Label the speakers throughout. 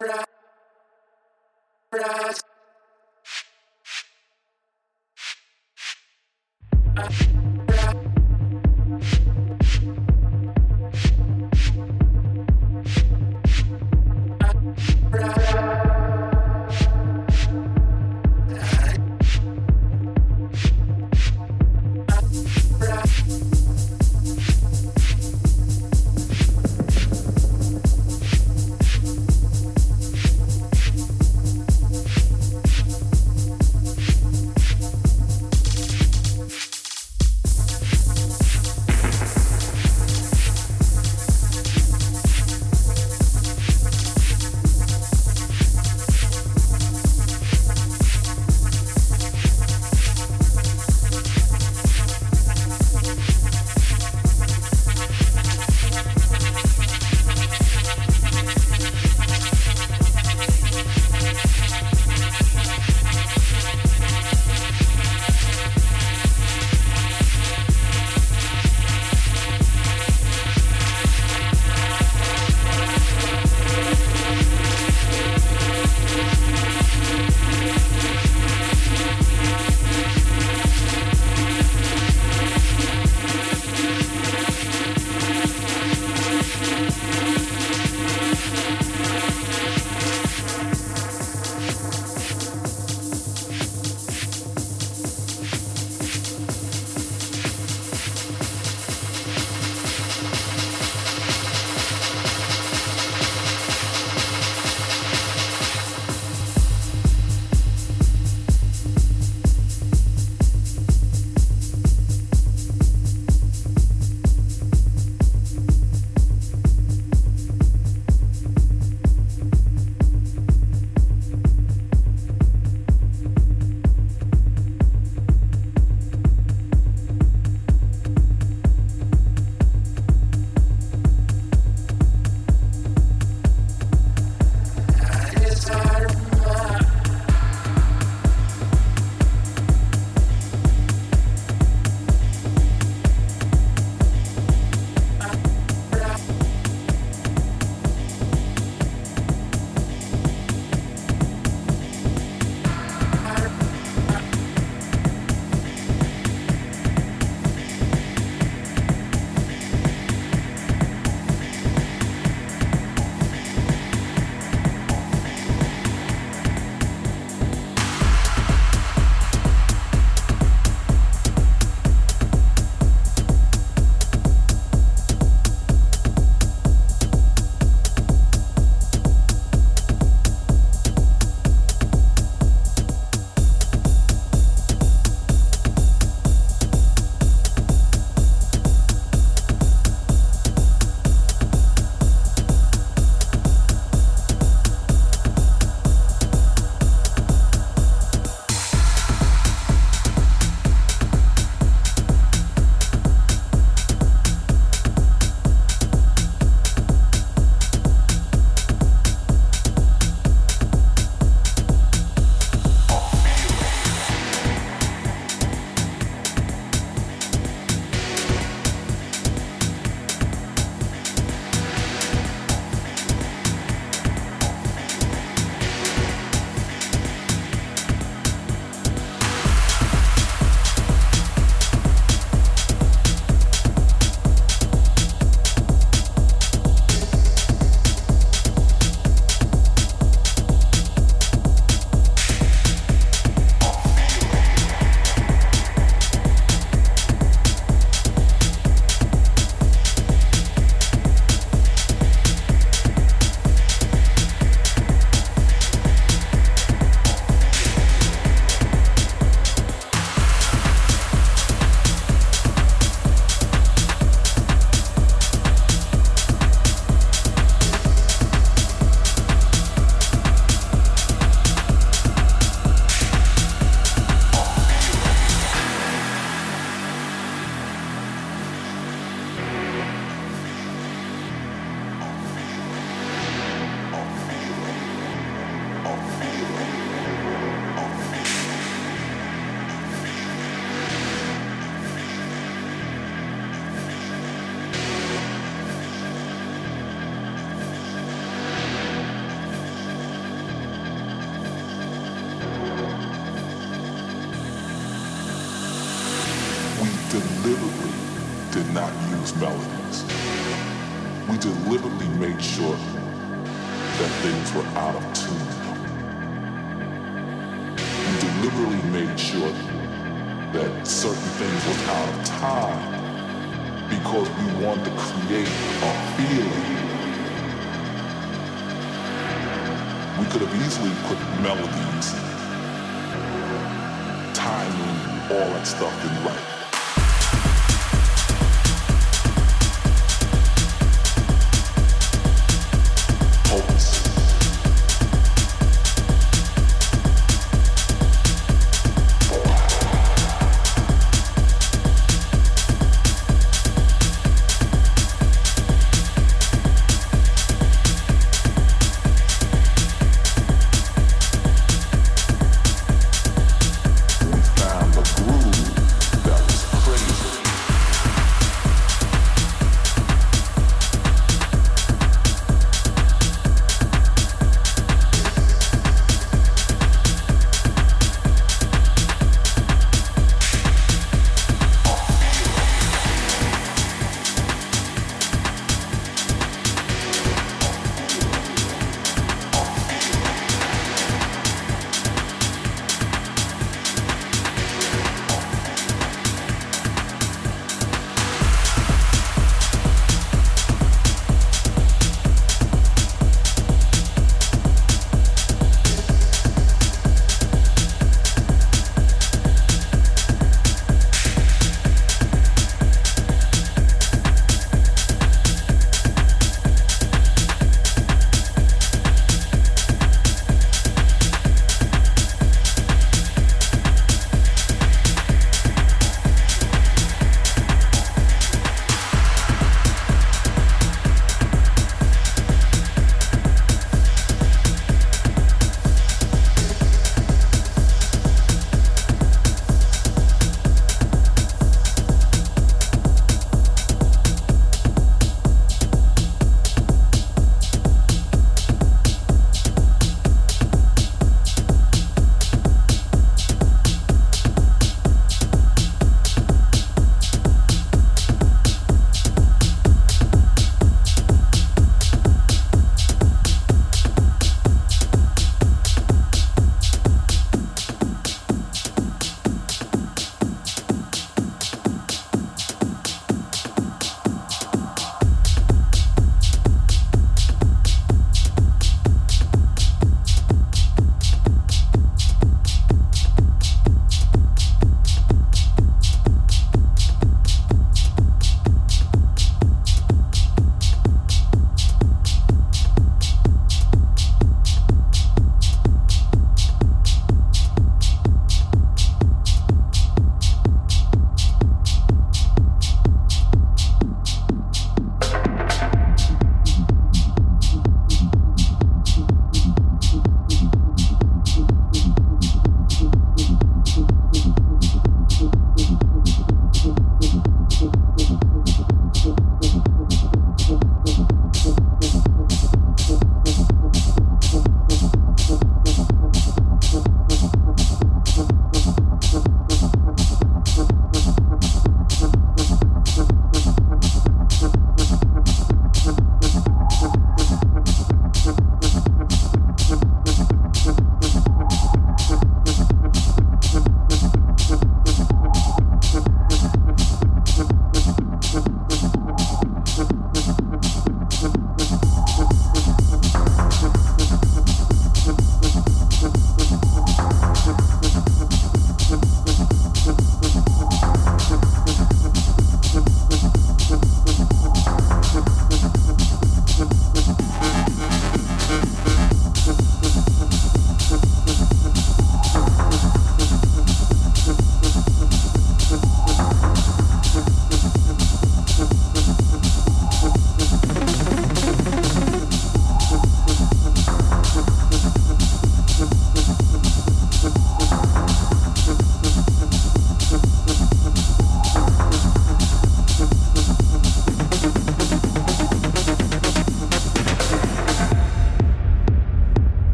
Speaker 1: Right.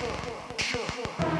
Speaker 1: 呵呵呵呵呵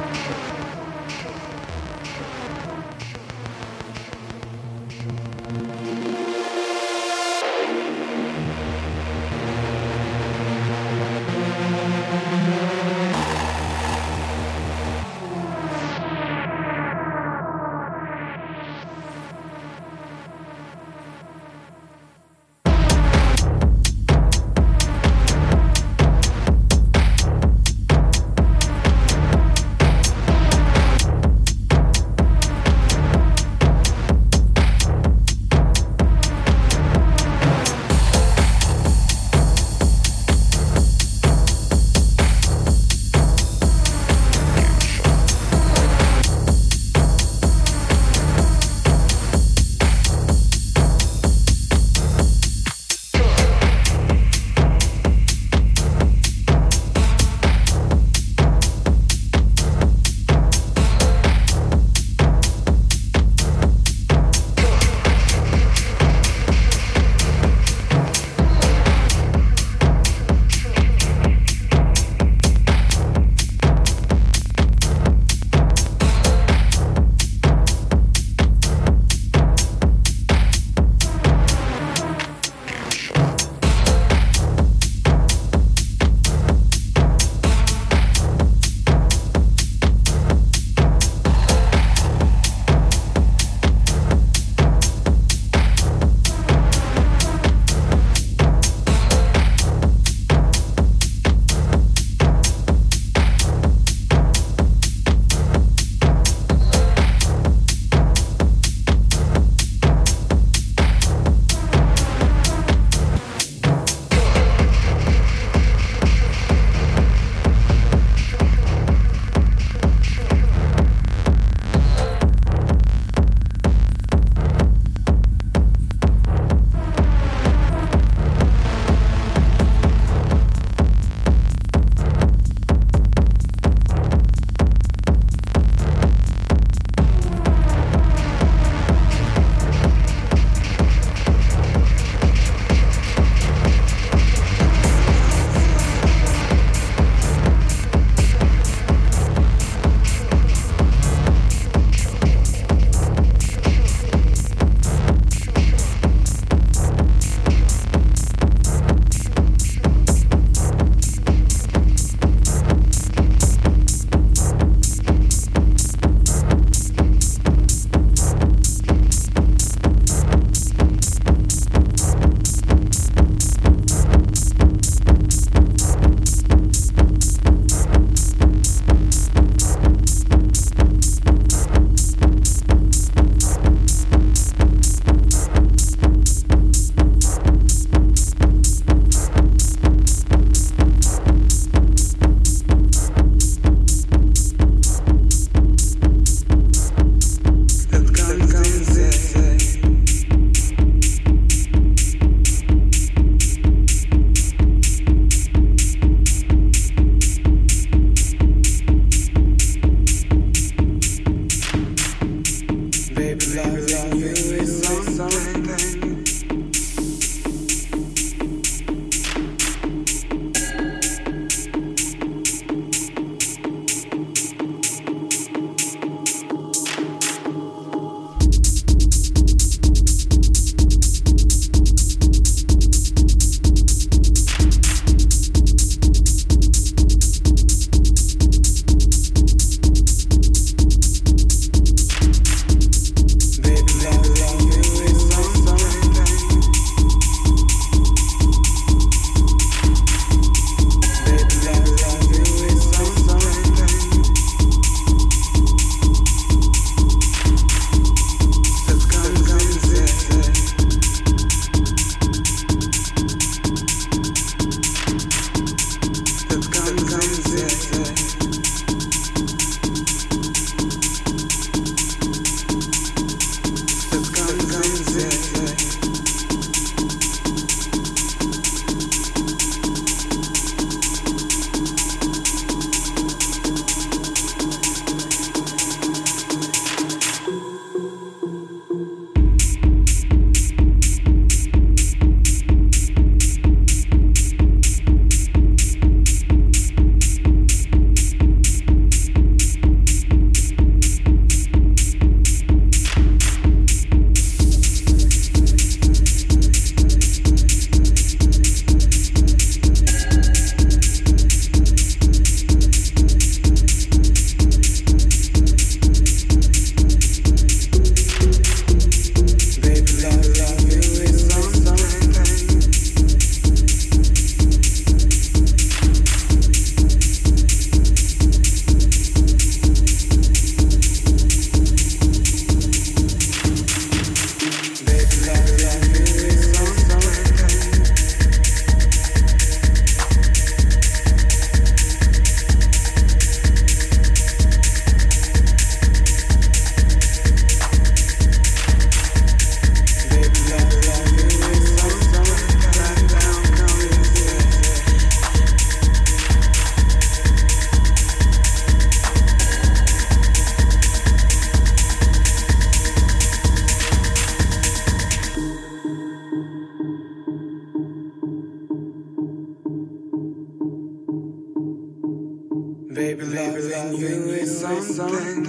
Speaker 2: Baby, loving you is something.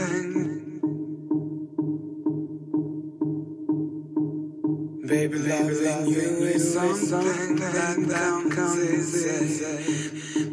Speaker 2: Baby, loving you is something that comes easy.